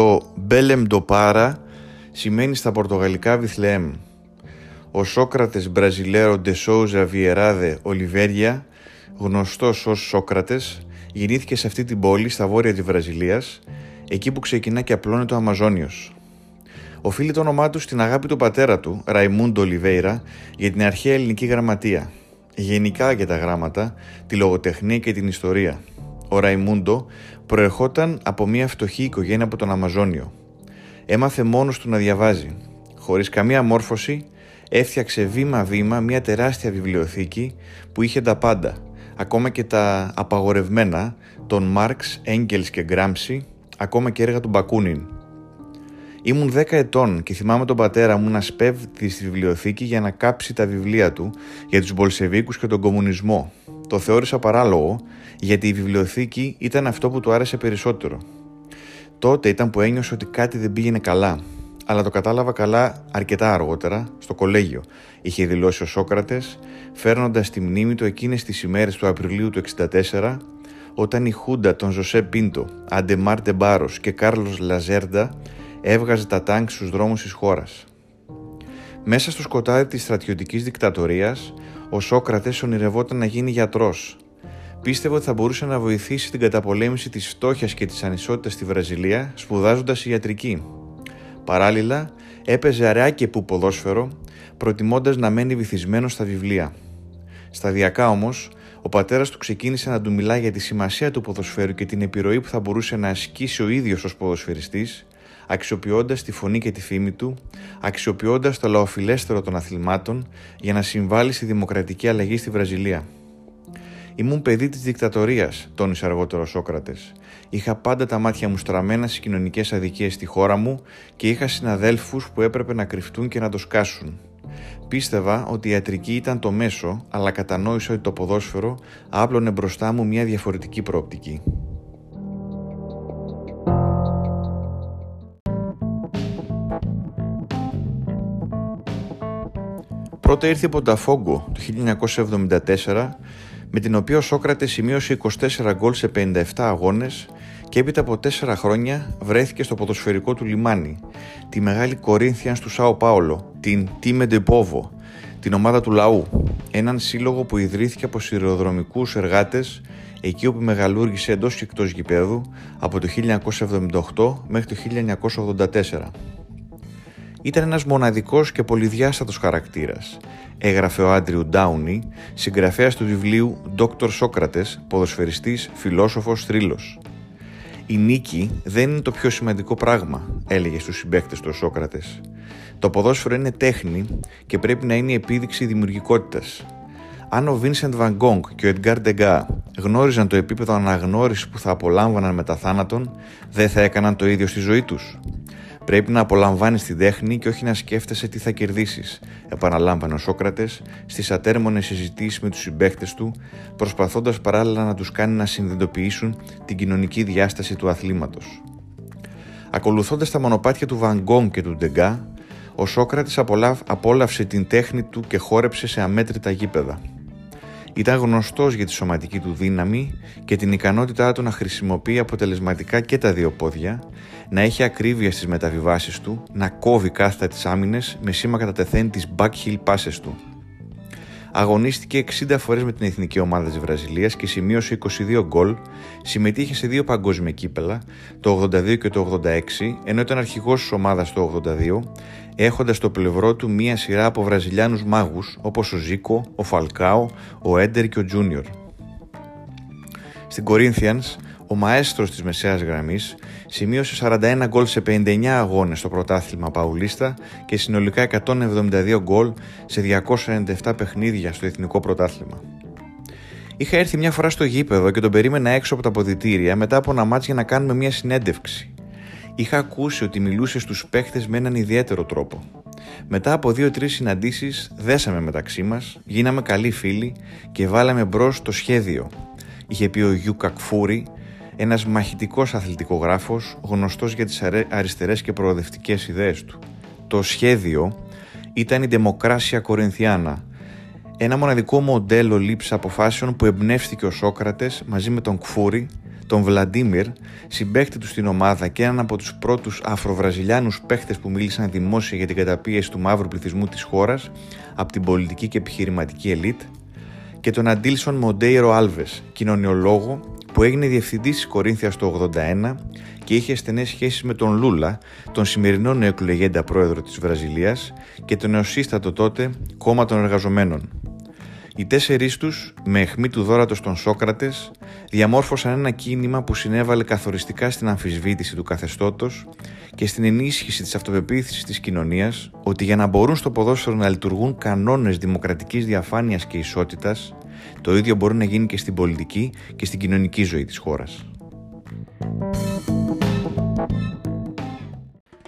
Το «Μπέλεμ το Πάρα» σημαίνει στα πορτογαλικά Βιθλεέμ. Ο Σόκρατες Μπραζιλέρο Ντεσόουζα Βιεράδε Ολιβέρια, γνωστός ως Σόκρατες, γεννήθηκε σε αυτή την πόλη στα βόρεια της Βραζιλίας, εκεί που ξεκινά και απλώνει το Αμαζόνιος. Οφείλει το όνομά του στην αγάπη του πατέρα του, Ραϊμούντο Ολιβέηρα, για την αρχαία ελληνική γραμματεία, γενικά για τα γράμματα, τη λογοτεχνία και την ιστορία. Ο Ραϊμούντο προερχόταν από μια φτωχή οικογένεια από τον Αμαζόνιο. Έμαθε μόνος του να διαβάζει. Χωρίς καμία μόρφωση, έφτιαξε βήμα-βήμα μια τεράστια βιβλιοθήκη που είχε τα πάντα, ακόμα και τα απαγορευμένα των Μάρξ, Έγκελς και Γκράμψη, ακόμα και έργα του Μπακούνιν. Ήμουν 10 ετών και θυμάμαι τον πατέρα μου να σπέβδει στη βιβλιοθήκη για να κάψει τα βιβλία του για τους Μπολσεβίκους και τον κομμουνισμό. Το θεώρησα παράλογο γιατί η βιβλιοθήκη ήταν αυτό που του άρεσε περισσότερο. Τότε ήταν που ένιωσε ότι κάτι δεν πήγαινε καλά, αλλά το κατάλαβα καλά αρκετά αργότερα, στο κολέγιο. Είχε δηλώσει ο Σόκρατες, φέρνοντας στη μνήμη του εκείνες τις ημέρες του Απριλίου του 1964, όταν η Χούντα των Ζοσέ Πίντο, Αντεμάρ ντε Μπάρος και Κάρλος Λασέρντα έβγαζε τα τανκς στους δρόμους της χώρας. Μέσα στο σκοτάδι της στρατιωτικής δικτατορίας, ο Σόκρατες ονειρευόταν να γίνει γιατρός. Πίστευε ότι θα μπορούσε να βοηθήσει την καταπολέμηση της φτώχειας και της ανισότητας στη Βραζιλία, σπουδάζοντας ιατρική. Παράλληλα, έπαιζε αραιά και που ποδόσφαιρο, προτιμώντας να μένει βυθισμένος στα βιβλία. Σταδιακά όμως, ο πατέρας του ξεκίνησε να του μιλάει για τη σημασία του ποδοσφαίρου και την επιρροή που θα μπορούσε να ασκήσει ο ίδιος ως ποδοσφαιριστής αξιοποιώντας τη φωνή και τη φήμη του, αξιοποιώντας το λαοφιλέστερο των αθλημάτων για να συμβάλλει στη δημοκρατική αλλαγή στη Βραζιλία. Ήμουν παιδί της δικτατορίας, τόνισε αργότερο ο Σόκρατες. Είχα πάντα τα μάτια μου στραμμένα στις κοινωνικές αδικίες στη χώρα μου και είχα συναδέλφους που έπρεπε να κρυφτούν και να το σκάσουν. Πίστευα ότι η ιατρική ήταν το μέσο, αλλά κατανόησα ότι το ποδόσφαιρο άπλωνε μπροστά μου μια διαφορετική προοπτική. Πρώτα ήρθε η Πονταφόγκο το 1974 με την οποία ο Σόκρατες σημείωσε 24 γκολ σε 57 αγώνες και έπειτα από 4 χρόνια βρέθηκε στο ποδοσφαιρικό του λιμάνι, τη μεγάλη Κορίνθιαν του Σάο Πάολο, την Τίμε Ντεπόβο, την ομάδα του λαού, έναν σύλλογο που ιδρύθηκε από σειροδρομικούς εργάτες εκεί όπου μεγαλούργησε εντός και εκτός γηπέδου από το 1978 μέχρι το 1984. Ήταν ένας μοναδικός και πολυδιάστατος χαρακτήρας. Έγραφε ο Άντριου Ντάουνι, συγγραφέας του βιβλίου «Dr. Σόκρατες, ποδοσφαιριστής, φιλόσοφος, θρύλος». «Η νίκη δεν είναι το πιο σημαντικό πράγμα», έλεγε στους συμπαίκτες του ο Σόκρατες. «Το ποδόσφαιρο είναι τέχνη και πρέπει να είναι η επίδειξη δημιουργικότητας. Αν ο Βίνσεντ Van Gogh και ο Εντγκάρ Ντεγκά γνώριζαν το επίπεδο αναγνώρισης που θα απολάμβαναν μετά θάνατον, δεν θα έκαναν το ίδιο στη ζωή τους. Πρέπει να απολαμβάνεις την τέχνη και όχι να σκέφτεσαι τι θα κερδίσεις, επαναλάμβανε ο Σόκρατες στις ατέρμονες συζητήσεις με τους συμπαίκτες του, προσπαθώντας παράλληλα να τους κάνει να συνειδητοποιήσουν την κοινωνική διάσταση του αθλήματος. Ακολουθώντας τα μονοπάτια του Βαγκόν και του Ντεγκά, ο Σόκρατης απόλαυσε την τέχνη του και χόρεψε σε αμέτρητα γήπεδα. Ήταν γνωστός για τη σωματική του δύναμη και την ικανότητά του να χρησιμοποιεί αποτελεσματικά και τα δύο πόδια, να έχει ακρίβεια στις μεταβιβάσεις του, να κόβει κάθετα τις άμυνες με σήμα κατά τεθέν τις backheel passes του. Αγωνίστηκε 60 φορές με την εθνική ομάδα της Βραζιλίας και σημείωσε 22 γκολ, συμμετείχε σε δύο παγκόσμια κύπελα, το 82 και το 86, ενώ ήταν αρχηγός της ομάδας το 82, έχοντας στο πλευρό του μία σειρά από Βραζιλιάνους μάγους όπως ο Ζίκο, ο Φαλκάο, ο Έντερ και ο Τζούνιορ. Στην Corinthians, ο μαέστρος της μεσαίας γραμμής σημείωσε 41 γκολ σε 59 αγώνες στο πρωτάθλημα Παουλίστα και συνολικά 172 γκολ σε 297 παιχνίδια στο εθνικό πρωτάθλημα. Είχα έρθει μια φορά στο γήπεδο και τον περίμενα έξω από τα ποδητήρια μετά από ένα μάτς για να κάνουμε μια συνέντευξη. Είχα ακούσει ότι μιλούσε στους παίχτες με έναν ιδιαίτερο τρόπο. Μετά από δύο-τρεις συναντήσεις δέσαμε μεταξύ μας, γίναμε καλοί φίλοι και βάλαμε μπρος το σχέδιο. Είχε πει ο Γιου Κακφούρη, ένας μαχητικός αθλητικογράφος γνωστός για τις αριστερές και προοδευτικές ιδέες του. Το σχέδιο ήταν η Δημοκράσια Κορινθιάνα, ένα μοναδικό μοντέλο λήψης αποφάσεων που εμπνεύστηκε ο Σόκρατες μαζί με τον Κφούρη τον Βλαντίμιρ, συμπαίχτη του στην ομάδα και έναν από τους πρώτους Αφροβραζιλιάνους παίχτες που μίλησαν δημόσια για την καταπίεση του μαύρου πληθυσμού της χώρας από την πολιτική και επιχειρηματική ελίτ και τον Αντίλσον Μοντέιρο Άλβες, κοινωνιολόγο που έγινε διευθυντής της Κορίνθιας το 81 και είχε στενές σχέσεις με τον Λούλα, τον σημερινό νεοεκλεγέντα πρόεδρο της Βραζιλίας και τον νεοσύστατο τότε κόμμα των εργαζομένων. Οι τέσσερις τους, με αιχμή του δόρατος των Σόκρατες, διαμόρφωσαν ένα κίνημα που συνέβαλε καθοριστικά στην αμφισβήτηση του καθεστώτος και στην ενίσχυση της αυτοπεποίθησης της κοινωνίας ότι για να μπορούν στο ποδόσφαιρο να λειτουργούν κανόνες δημοκρατικής διαφάνειας και ισότητας, το ίδιο μπορεί να γίνει και στην πολιτική και στην κοινωνική ζωή της χώρας.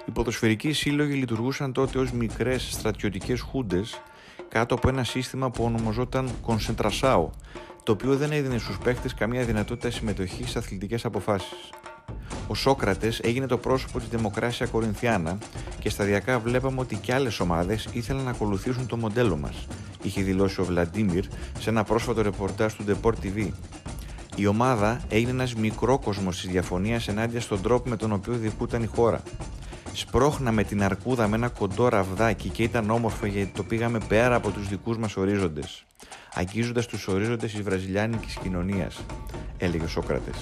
Οι ποδοσφαιρικοί σύλλογοι λειτουργούσαν τότε ως μικρές στρατιωτικές χούντες κάτω από ένα σύστημα που ονομαζόταν Κονσεντρασάο, το οποίο δεν έδινε στους παίχτες καμία δυνατότητα συμμετοχής σε αθλητικές αποφάσεις. Ο Σόκρατες έγινε το πρόσωπο της Δημοκράσια Κορινθιάνα και σταδιακά βλέπαμε ότι και άλλες ομάδες ήθελαν να ακολουθήσουν το μοντέλο μας, είχε δηλώσει ο Βλαντίμιρ σε ένα πρόσφατο ρεπορτάζ του Deport TV. Η ομάδα έγινε ένας μικρόκοσμος της διαφωνίας ενάντια στον τρόπο με τον οποίο διοικούταν η χώρα. Σπρώχναμε την αρκούδα με ένα κοντό ραβδάκι και ήταν όμορφο γιατί το πήγαμε πέρα από τους δικούς μας ορίζοντες. Αγγίζοντας τους ορίζοντες της βραζιλιάνικης κοινωνίας, έλεγε ο Σόκρατες.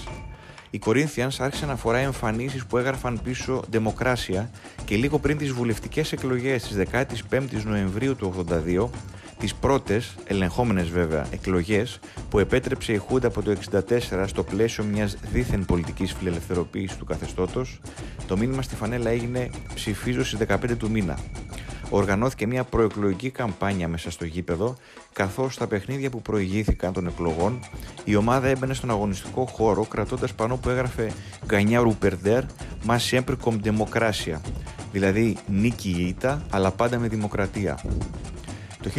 Οι Corinthians άρχισαν να φοράει εμφανίσεις που έγραφαν πίσω «Δημοκράσια» και λίγο πριν τις βουλευτικές εκλογές της 15ης Νοεμβρίου του 82, τις πρώτες, ελεγχόμενες βέβαια, εκλογές που επέτρεψε η Χούντα από το 1964 στο πλαίσιο μιας δίθεν πολιτικής φιλελευθεροποίησης του καθεστώτος, το μήνυμα στη φανέλα έγινε «Ψηφίζω στις 15 του μήνα» οργανώθηκε μια προεκλογική καμπάνια μέσα στο γήπεδο, καθώς στα παιχνίδια που προηγήθηκαν των εκλογών, η ομάδα έμπαινε στον αγωνιστικό χώρο κρατώντας πανό που έγραφε Γκανιά Περδέρ, μα sempre com democracia, δηλαδή νίκη ή ήττα, αλλά πάντα με δημοκρατία. Το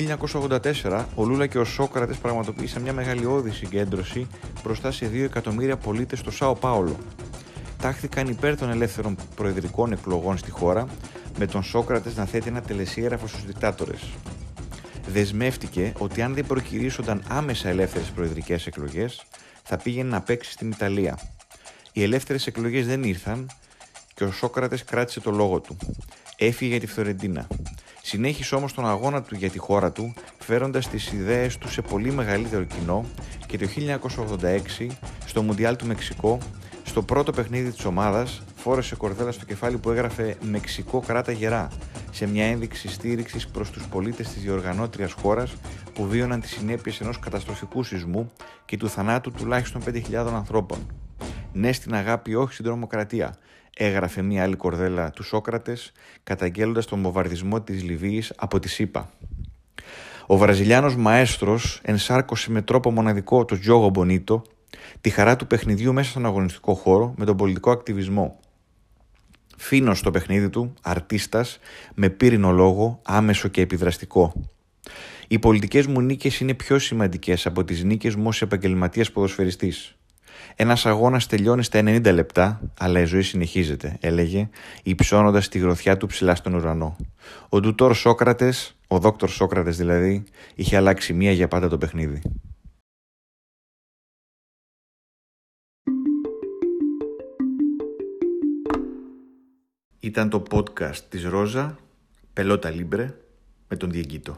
1984, ο Λούλα και ο Σόκρατες πραγματοποίησαν μια μεγαλειώδη συγκέντρωση μπροστά σε 2 εκατομμύρια πολίτες στο Σάο Πάολο. Τάχθηκαν υπέρ των ελεύθερων προεδρικών εκλογών στη χώρα με τον Σόκρατες να θέτει ένα τελεσίγραφο στους δικτάτορες. Δεσμεύτηκε ότι αν δεν προκυρήσονταν άμεσα ελεύθερες προεδρικές εκλογές, θα πήγαινε να παίξει στην Ιταλία. Οι ελεύθερες εκλογές δεν ήρθαν και ο Σόκρατες κράτησε το λόγο του. Έφυγε για τη Φιωρεντίνα. Συνέχισε όμως τον αγώνα του για τη χώρα του, φέροντας τις ιδέες του σε πολύ μεγαλύτερο κοινό και το 1986 στο Μουντιάλ του Μεξικό, στο πρώτο παιχνίδι της ομάδας, φόρεσε κορδέλα στο κεφάλι που έγραφε Μεξικό κράτα γερά, σε μια ένδειξη στήριξης προς τους πολίτες της διοργανώτριας χώρας που βίωναν τις συνέπειες ενός καταστροφικού σεισμού και του θανάτου τουλάχιστον 5.000 ανθρώπων. Ναι στην αγάπη, όχι στην τρομοκρατία, έγραφε μια άλλη κορδέλα του Σόκρατες, καταγγέλλοντας τον βομβαρδισμό της Λιβύης από τη ΣΥΠΑ. Ο Βραζιλιάνος μαέστρος ενσάρκωσε με τρόπο μοναδικό το Τζόγο Μπονίτο τη χαρά του παιχνιδιού μέσα στον αγωνιστικό χώρο με τον πολιτικό ακτιβισμό. Φίνος στο παιχνίδι του, αρτίστας, με πύρινο λόγο, άμεσο και επιδραστικό. Οι πολιτικές μου νίκες είναι πιο σημαντικές από τις νίκες μου ως επαγγελματίας ποδοσφαιριστής. Ένας αγώνας τελειώνει στα 90 λεπτά, αλλά η ζωή συνεχίζεται, έλεγε, υψώνοντας τη γροθιά του ψηλά στον ουρανό. Ο ντουτόρ Σόκρατες, ο δόκτωρ Σόκρατες δηλαδή, είχε αλλάξει μία για πάντα το παιχνίδι. Ήταν το podcast της Ρόζα, Πελότα Λίμπρε, με τον Διεγκύτο.